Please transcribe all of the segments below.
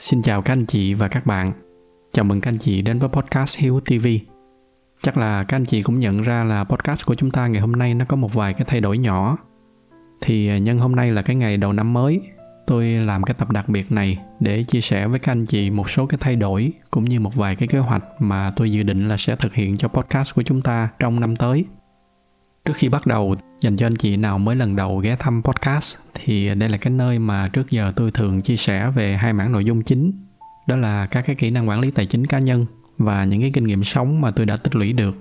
Xin chào các anh chị và các bạn. Chào mừng các anh chị đến với podcast Hiếu TV. Chắc là các anh chị cũng nhận ra là podcast của chúng ta ngày hôm nay nó có một vài cái thay đổi nhỏ. Thì à, nhân hôm nay là cái ngày đầu năm mới, tôi làm cái tập đặc biệt này để chia sẻ với các anh chị một số cái thay đổi cũng như một vài cái kế hoạch mà tôi dự định là sẽ thực hiện cho podcast của chúng ta trong năm tới. Trước khi bắt đầu, dành cho anh chị nào mới lần đầu ghé thăm podcast thì đây là cái nơi mà trước giờ tôi thường chia sẻ về hai mảng nội dung chính. Đó là các cái kỹ năng quản lý tài chính cá nhân và những cái kinh nghiệm sống mà tôi đã tích lũy được.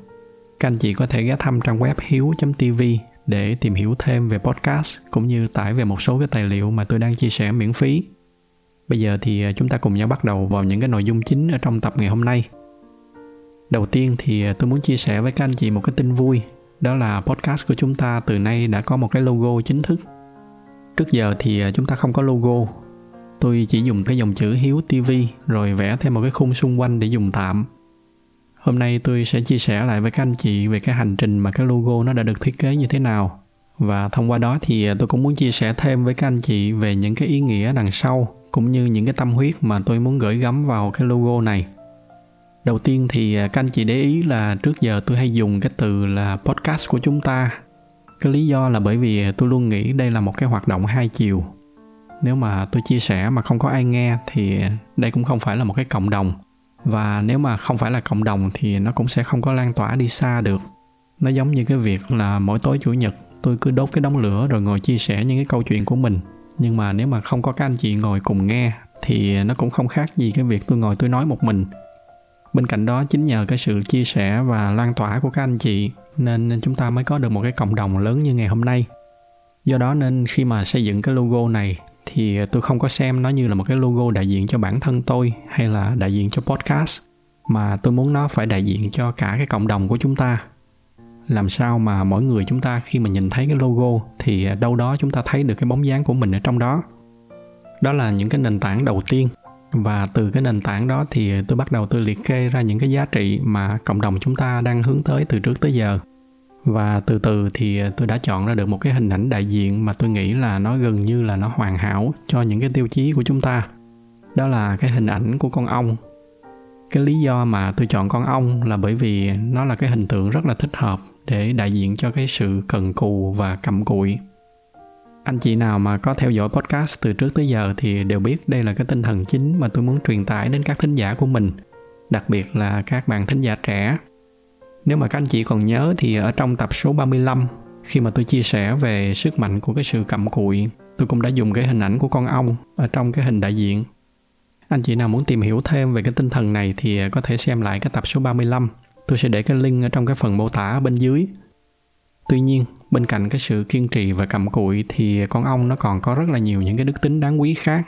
Các anh chị có thể ghé thăm trang web hiếu.tv để tìm hiểu thêm về podcast cũng như tải về một số cái tài liệu mà tôi đang chia sẻ miễn phí. Bây giờ thì à, chúng ta cùng nhau bắt đầu vào những cái nội dung chính ở trong tập ngày hôm nay. Đầu tiên thì à, tôi muốn chia sẻ với các anh chị một cái tin vui đó là podcast của chúng ta. Từ nay đã có một cái logo chính thức. Trước giờ thì à, chúng ta không có logo. Tôi chỉ dùng cái dòng chữ hiếu tv rồi vẽ thêm một cái khung xung quanh để dùng tạm. Hôm nay tôi sẽ chia sẻ lại với các anh chị về cái hành trình mà cái logo nó đã được thiết kế như thế nào. Và thông qua đó thì à, tôi cũng muốn chia sẻ thêm với các anh chị về những cái ý nghĩa đằng sau, cũng như những cái tâm huyết mà tôi muốn gửi gắm vào cái logo này đầu tiên thì à, các anh chị để ý là trước giờ tôi hay dùng cái từ là podcast của chúng ta. Cái lý do là bởi vì tôi luôn nghĩ đây là một cái hoạt động hai chiều. Nếu mà tôi chia sẻ mà không có ai nghe thì đây cũng không phải là một cái cộng đồng. Và nếu mà không phải là cộng đồng thì nó cũng sẽ không có lan tỏa đi xa được. Nó giống như cái việc là mỗi tối chủ nhật tôi cứ đốt cái đống lửa rồi ngồi chia sẻ những cái câu chuyện của mình. Nhưng mà nếu mà không có các anh chị ngồi cùng nghe thì nó cũng không khác gì cái việc tôi ngồi tôi nói một mình bên cạnh đó, chính nhờ cái sự chia sẻ và lan tỏa của các anh chị, nên chúng ta mới có được một cái cộng đồng lớn như ngày hôm nay. Do đó nên khi mà xây dựng cái logo này, thì tôi không có xem nó như là một cái logo đại diện cho bản thân tôi hay là đại diện cho podcast, mà tôi muốn nó phải đại diện cho cả cái cộng đồng của chúng ta. Làm sao mà mỗi người chúng ta khi mà nhìn thấy cái logo thì đâu đó chúng ta thấy được cái bóng dáng của mình ở trong đó. Đó là những cái nền tảng đầu tiên và từ cái nền tảng đó thì tôi bắt đầu tôi liệt kê ra những cái giá trị mà cộng đồng chúng ta đang hướng tới từ trước tới giờ. Và từ từ thì tôi đã chọn ra được một cái hình ảnh đại diện mà tôi nghĩ là nó gần như là nó hoàn hảo cho những cái tiêu chí của chúng ta. Đó là cái hình ảnh của con ong. Cái lý do mà tôi chọn con ong là bởi vì nó là cái hình tượng rất là thích hợp để đại diện cho cái sự cần cù và cặm cụi anh chị nào mà có theo dõi podcast từ trước tới giờ thì đều biết đây là cái tinh thần chính mà tôi muốn truyền tải đến các thính giả của mình, đặc biệt là các bạn thính giả trẻ. Nếu mà các anh chị còn nhớ thì ở trong tập số 35 khi mà tôi chia sẻ về sức mạnh của cái sự cặm cụi, tôi cũng đã dùng cái hình ảnh của con ong ở trong cái hình đại diện. Anh chị nào muốn tìm hiểu thêm về cái tinh thần này thì có thể xem lại cái tập số 35 tôi sẽ để cái link ở trong cái phần mô tả ở bên dưới. Tuy nhiên bên cạnh cái sự kiên trì và cầm cụi thì con ong nó còn có rất là nhiều những cái đức tính đáng quý khác.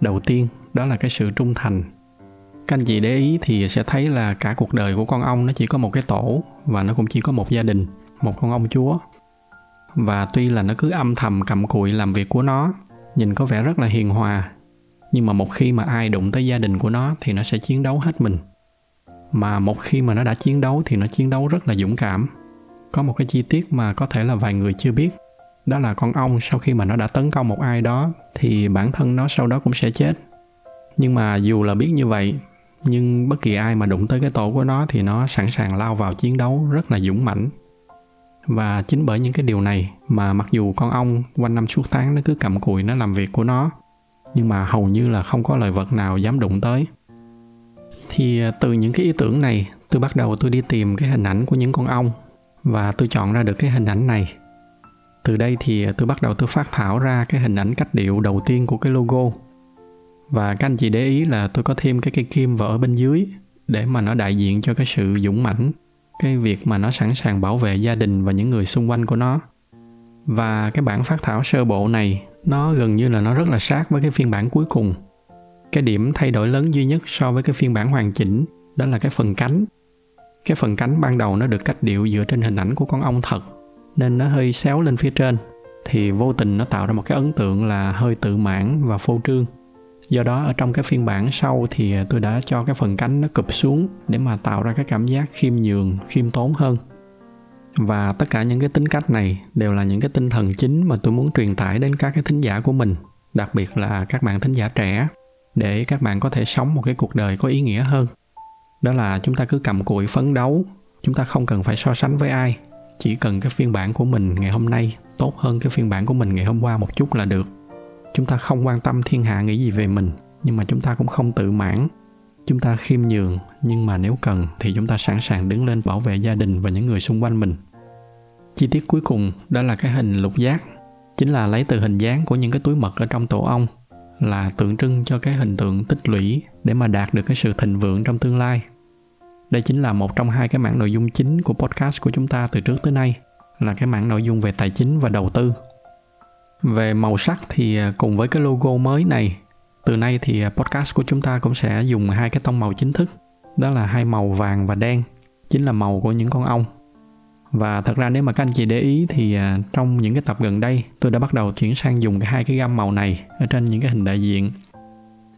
Đầu tiên, đó là cái sự trung thành. Các anh chị để ý thì sẽ thấy là cả cuộc đời của con ong nó chỉ có một cái tổ và nó cũng chỉ có một gia đình, một con ong chúa. Và tuy là nó cứ âm thầm cầm cụi làm việc của nó, nhìn có vẻ rất là hiền hòa, nhưng mà một khi mà ai đụng tới gia đình của nó thì nó sẽ chiến đấu hết mình. Mà một khi mà nó đã chiến đấu thì nó chiến đấu rất là dũng cảm có một cái chi tiết mà có thể là vài người chưa biết. Đó là con ong sau khi mà nó đã tấn công một ai đó thì bản thân nó sau đó cũng sẽ chết. Nhưng mà dù là biết như vậy, nhưng bất kỳ ai mà đụng tới cái tổ của nó thì nó sẵn sàng lao vào chiến đấu rất là dũng mãnh. Và chính bởi những cái điều này mà mặc dù con ong quanh năm suốt tháng nó cứ cầm cùi nó làm việc của nó, nhưng mà hầu như là không có loài vật nào dám đụng tới. Thì à, từ những cái ý tưởng này, tôi bắt đầu tôi đi tìm cái hình ảnh của những con ong và tôi chọn ra được cái hình ảnh này. Từ đây thì tôi bắt đầu tôi phát thảo ra cái hình ảnh cách điệu đầu tiên của cái logo. Và các anh chị để ý là tôi có thêm cái cây kim vào ở bên dưới để mà nó đại diện cho cái sự dũng mãnh, cái việc mà nó sẵn sàng bảo vệ gia đình và những người xung quanh của nó. Và cái bản phát thảo sơ bộ này, nó gần như là nó rất là sát với cái phiên bản cuối cùng. Cái điểm thay đổi lớn duy nhất so với cái phiên bản hoàn chỉnh, đó là cái phần cánh cái phần cánh ban đầu nó được cách điệu dựa trên hình ảnh của con ong thật, nên nó hơi xéo lên phía trên, thì vô tình nó tạo ra một cái ấn tượng là hơi tự mãn và phô trương. Do đó, ở trong cái phiên bản sau thì tôi đã cho cái phần cánh nó cụp xuống để mà tạo ra cái cảm giác khiêm nhường, khiêm tốn hơn. Và tất cả những cái tính cách này đều là những cái tinh thần chính mà tôi muốn truyền tải đến các cái thính giả của mình, đặc biệt là các bạn thính giả trẻ, để các bạn có thể sống một cái cuộc đời có ý nghĩa hơn đó là chúng ta cứ cầm cụi phấn đấu, chúng ta không cần phải so sánh với ai. Chỉ cần cái phiên bản của mình ngày hôm nay tốt hơn cái phiên bản của mình ngày hôm qua một chút là được. Chúng ta không quan tâm thiên hạ nghĩ gì về mình, nhưng mà chúng ta cũng không tự mãn. Chúng ta khiêm nhường, nhưng mà nếu cần thì chúng ta sẵn sàng đứng lên bảo vệ gia đình và những người xung quanh mình. Chi tiết cuối cùng, đó là cái hình lục giác. Chính là lấy từ hình dáng của những cái túi mật ở trong tổ ong là tượng trưng cho cái hình tượng tích lũy để mà đạt được cái sự thịnh vượng trong tương lai. Đây chính là một trong hai cái mảng nội dung chính của podcast của chúng ta từ trước tới nay, là cái mảng nội dung về tài chính và đầu tư. Về màu sắc thì à, cùng với cái logo mới này, từ nay thì à, podcast của chúng ta cũng sẽ dùng hai cái tông màu chính thức, đó là hai màu vàng và đen, chính là màu của những con ong và thật ra nếu mà các anh chị để ý thì à, trong những cái tập gần đây, tôi đã bắt đầu chuyển sang dùng hai cái gam màu này ở trên những cái hình đại diện.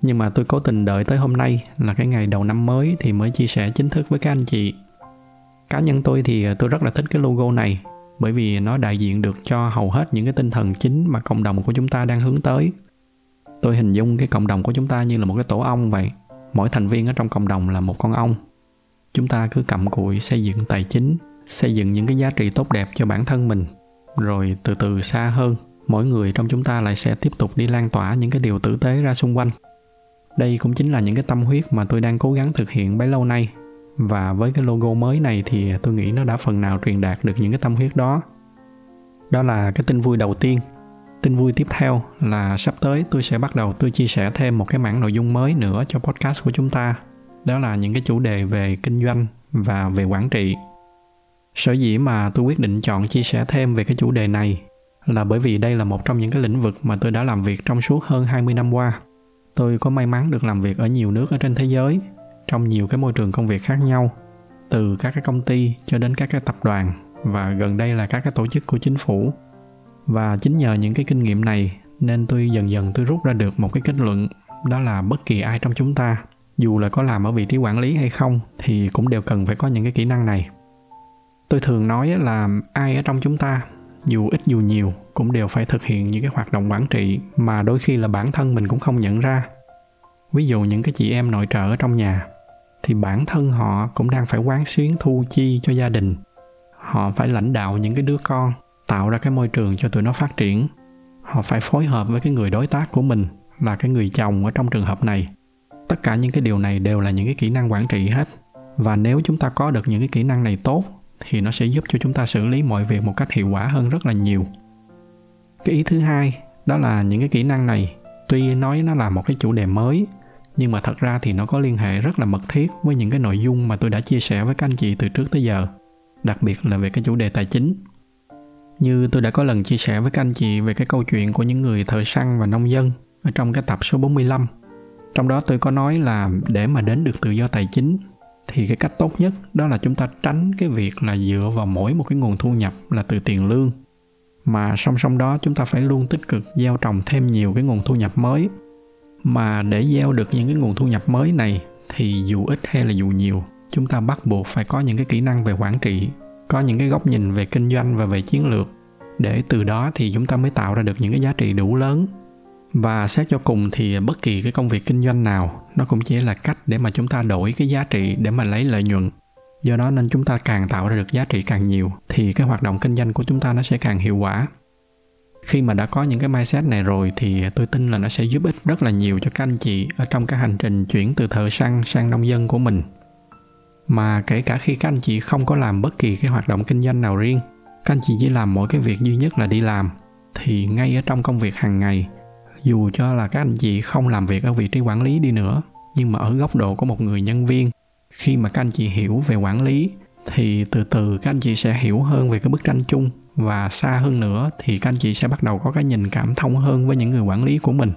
Nhưng mà tôi cố tình đợi tới hôm nay là cái ngày đầu năm mới thì mới chia sẻ chính thức với các anh chị. Cá nhân tôi thì à, tôi rất là thích cái logo này, bởi vì nó đại diện được cho hầu hết những cái tinh thần chính mà cộng đồng của chúng ta đang hướng tới. Tôi hình dung cái cộng đồng của chúng ta như là một cái tổ ong vậy. Mỗi thành viên ở trong cộng đồng là một con ong. Chúng ta cứ cầm cụi xây dựng tài chính xây dựng những cái giá trị tốt đẹp cho bản thân mình. Rồi từ từ xa hơn, mỗi người trong chúng ta lại sẽ tiếp tục đi lan tỏa những cái điều tử tế ra xung quanh. Đây cũng chính là những cái tâm huyết mà tôi đang cố gắng thực hiện bấy lâu nay. Và với cái logo mới này thì tôi nghĩ nó đã phần nào truyền đạt được những cái tâm huyết đó. Đó là cái tin vui đầu tiên. Tin vui tiếp theo là sắp tới tôi sẽ bắt đầu tôi chia sẻ thêm một cái mảng nội dung mới nữa cho podcast của chúng ta. Đó là những cái chủ đề về kinh doanh và về quản trị sở dĩ mà tôi quyết định chọn chia sẻ thêm về cái chủ đề này là bởi vì đây là một trong những cái lĩnh vực mà tôi đã làm việc trong suốt hơn 20 năm qua. Tôi có may mắn được làm việc ở nhiều nước ở trên thế giới, trong nhiều cái môi trường công việc khác nhau, từ các cái công ty cho đến các cái tập đoàn và gần đây là các cái tổ chức của chính phủ. Và chính nhờ những cái kinh nghiệm này nên tôi dần dần tôi rút ra được một cái kết luận đó là bất kỳ ai trong chúng ta dù là có làm ở vị trí quản lý hay không thì cũng đều cần phải có những cái kỹ năng này tôi thường nói là ai ở trong chúng ta, dù ít dù nhiều, cũng đều phải thực hiện những cái hoạt động quản trị mà đôi khi là bản thân mình cũng không nhận ra. Ví dụ những cái chị em nội trợ ở trong nhà, thì bản thân họ cũng đang phải quán xuyến thu chi cho gia đình. Họ phải lãnh đạo những cái đứa con, tạo ra cái môi trường cho tụi nó phát triển. Họ phải phối hợp với cái người đối tác của mình là cái người chồng ở trong trường hợp này. Tất cả những cái điều này đều là những cái kỹ năng quản trị hết. Và nếu chúng ta có được những cái kỹ năng này tốt thì nó sẽ giúp cho chúng ta xử lý mọi việc một cách hiệu quả hơn rất là nhiều cái ý thứ hai, đó là những cái kỹ năng này, tuy nói nó là một cái chủ đề mới, nhưng mà thật ra thì nó có liên hệ rất là mật thiết với những cái nội dung mà tôi đã chia sẻ với các anh chị từ trước tới giờ, đặc biệt là về cái chủ đề tài chính như tôi đã có lần chia sẻ với các anh chị về cái câu chuyện của những người thợ săn và nông dân ở trong cái tập số 45. Trong đó tôi có nói là để mà đến được tự do tài chính thì cái cách tốt nhất đó là chúng ta tránh cái việc là dựa vào mỗi một cái nguồn thu nhập là từ tiền lương. Mà song song đó, chúng ta phải luôn tích cực gieo trồng thêm nhiều cái nguồn thu nhập mới. Mà để gieo được những cái nguồn thu nhập mới này, thì dù ít hay là dù nhiều, chúng ta bắt buộc phải có những cái kỹ năng về quản trị, có những cái góc nhìn về kinh doanh và về chiến lược. Để từ đó thì chúng ta mới tạo ra được những cái giá trị đủ lớn và xét cho cùng thì bất kỳ cái công việc kinh doanh nào, nó cũng chỉ là cách để mà chúng ta đổi cái giá trị để mà lấy lợi nhuận. Do đó nên chúng ta càng tạo ra được giá trị càng nhiều, thì cái hoạt động kinh doanh của chúng ta nó sẽ càng hiệu quả. Khi mà đã có những cái mindset này rồi thì tôi tin là nó sẽ giúp ích rất là nhiều cho các anh chị ở trong cái hành trình chuyển từ thợ săn sang nông dân của mình. Mà kể cả khi các anh chị không có làm bất kỳ cái hoạt động kinh doanh nào riêng, các anh chị chỉ làm mỗi cái việc duy nhất là đi làm, thì ngay ở trong công việc hàng ngày dù cho là các anh chị không làm việc ở vị trí quản lý đi nữa, nhưng mà ở góc độ của một người nhân viên, khi mà các anh chị hiểu về quản lý, thì từ từ các anh chị sẽ hiểu hơn về cái bức tranh chung. Và xa hơn nữa thì các anh chị sẽ bắt đầu có cái nhìn cảm thông hơn với những người quản lý của mình.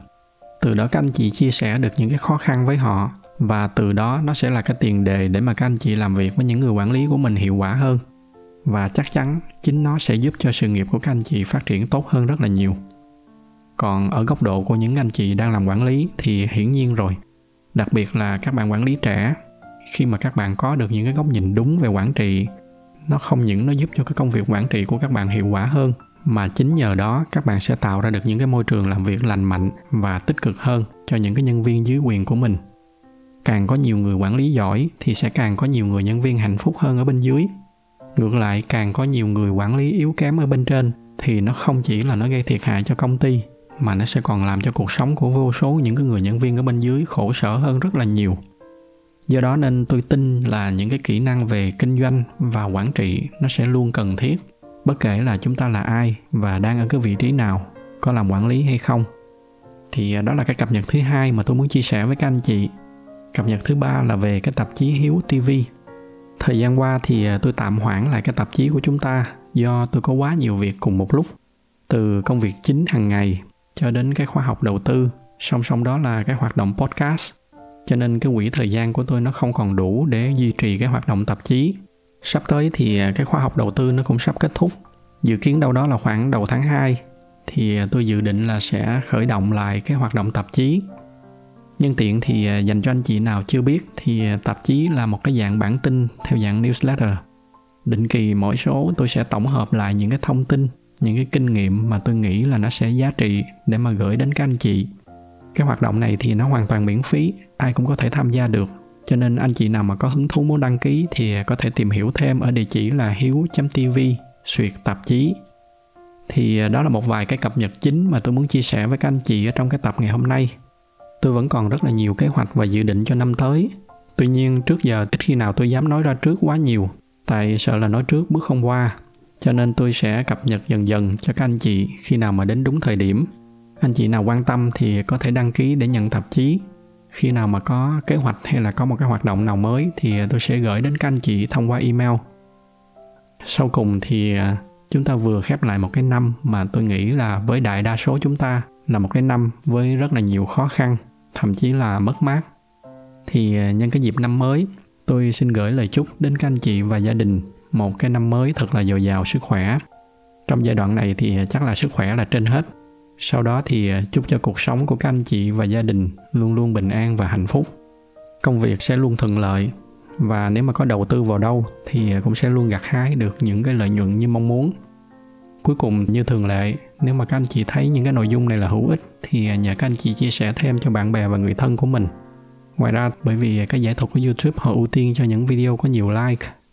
Từ đó các anh chị chia sẻ được những cái khó khăn với họ, và từ đó nó sẽ là cái tiền đề để mà các anh chị làm việc với những người quản lý của mình hiệu quả hơn. Và chắc chắn chính nó sẽ giúp cho sự nghiệp của các anh chị phát triển tốt hơn rất là nhiều còn ở góc độ của những anh chị đang làm quản lý thì hiển nhiên rồi. Đặc biệt là các bạn quản lý trẻ, khi mà các bạn có được những cái góc nhìn đúng về quản trị, nó không những nó giúp cho cái công việc quản trị của các bạn hiệu quả hơn, mà chính nhờ đó các bạn sẽ tạo ra được những cái môi trường làm việc lành mạnh và tích cực hơn cho những cái nhân viên dưới quyền của mình. Càng có nhiều người quản lý giỏi thì sẽ càng có nhiều người nhân viên hạnh phúc hơn ở bên dưới. Ngược lại, càng có nhiều người quản lý yếu kém ở bên trên thì nó không chỉ là nó gây thiệt hại cho công ty mà nó sẽ còn làm cho cuộc sống của vô số những cái người nhân viên ở bên dưới khổ sở hơn rất là nhiều. Do đó nên tôi tin là những cái kỹ năng về kinh doanh và quản trị nó sẽ luôn cần thiết, bất kể là chúng ta là ai và đang ở cái vị trí nào, có làm quản lý hay không. Thì à, đó là cái cập nhật thứ hai mà tôi muốn chia sẻ với các anh chị. Cập nhật thứ ba là về cái tạp chí hiếu tv thời gian qua thì à, tôi tạm hoãn lại cái tạp chí của chúng ta do tôi có quá nhiều việc cùng một lúc. Từ công việc chính hàng ngày cho đến cái khóa học đầu tư. Song song đó là cái hoạt động podcast. Cho nên cái quỹ thời gian của tôi nó không còn đủ để duy trì cái hoạt động tạp chí. Sắp tới thì à, cái khóa học đầu tư nó cũng sắp kết thúc. Dự kiến đâu đó là khoảng đầu tháng 2 thì à, tôi dự định là sẽ khởi động lại cái hoạt động tạp chí. Nhân tiện thì à, dành cho anh chị nào chưa biết thì tạp chí là một cái dạng bản tin theo dạng newsletter. Định kỳ mỗi số tôi sẽ tổng hợp lại những cái thông tin những cái kinh nghiệm mà tôi nghĩ là nó sẽ giá trị để mà gửi đến các anh chị. Cái hoạt động này thì nó hoàn toàn miễn phí, ai cũng có thể tham gia được. Cho nên anh chị nào mà có hứng thú muốn đăng ký thì có thể tìm hiểu thêm ở địa chỉ là hiếu.tv suyệt tạp chí. Thì à, đó là một vài cái cập nhật chính mà tôi muốn chia sẻ với các anh chị ở trong cái tập ngày hôm nay. Tôi vẫn còn rất là nhiều kế hoạch và dự định cho năm tới. Tuy nhiên, trước giờ ít khi nào tôi dám nói ra trước quá nhiều, tại sợ là nói trước bước không qua cho nên tôi sẽ cập nhật dần dần cho các anh chị khi nào mà đến đúng thời điểm. Anh chị nào quan tâm thì có thể đăng ký để nhận tạp chí. Khi nào mà có kế hoạch hay là có một cái hoạt động nào mới thì tôi sẽ gửi đến các anh chị thông qua email. Sau cùng thì à, chúng ta vừa khép lại một cái năm mà tôi nghĩ là với đại đa số chúng ta là một cái năm với rất là nhiều khó khăn, thậm chí là mất mát. Thì à, nhân cái dịp năm mới, tôi xin gửi lời chúc đến các anh chị và gia đình một cái năm mới thật là dồi dào sức khỏe. Trong giai đoạn này thì chắc là sức khỏe là trên hết. Sau đó thì à, chúc cho cuộc sống của các anh chị và gia đình luôn luôn bình an và hạnh phúc. Công việc sẽ luôn thuận lợi và nếu mà có đầu tư vào đâu thì cũng sẽ luôn gặt hái được những cái lợi nhuận như mong muốn. Cuối cùng, như thường lệ, nếu mà các anh chị thấy những cái nội dung này là hữu ích thì nhờ các anh chị chia sẻ thêm cho bạn bè và người thân của mình. Ngoài ra, bởi vì cái giải thuật của youtube họ ưu tiên cho những video có nhiều like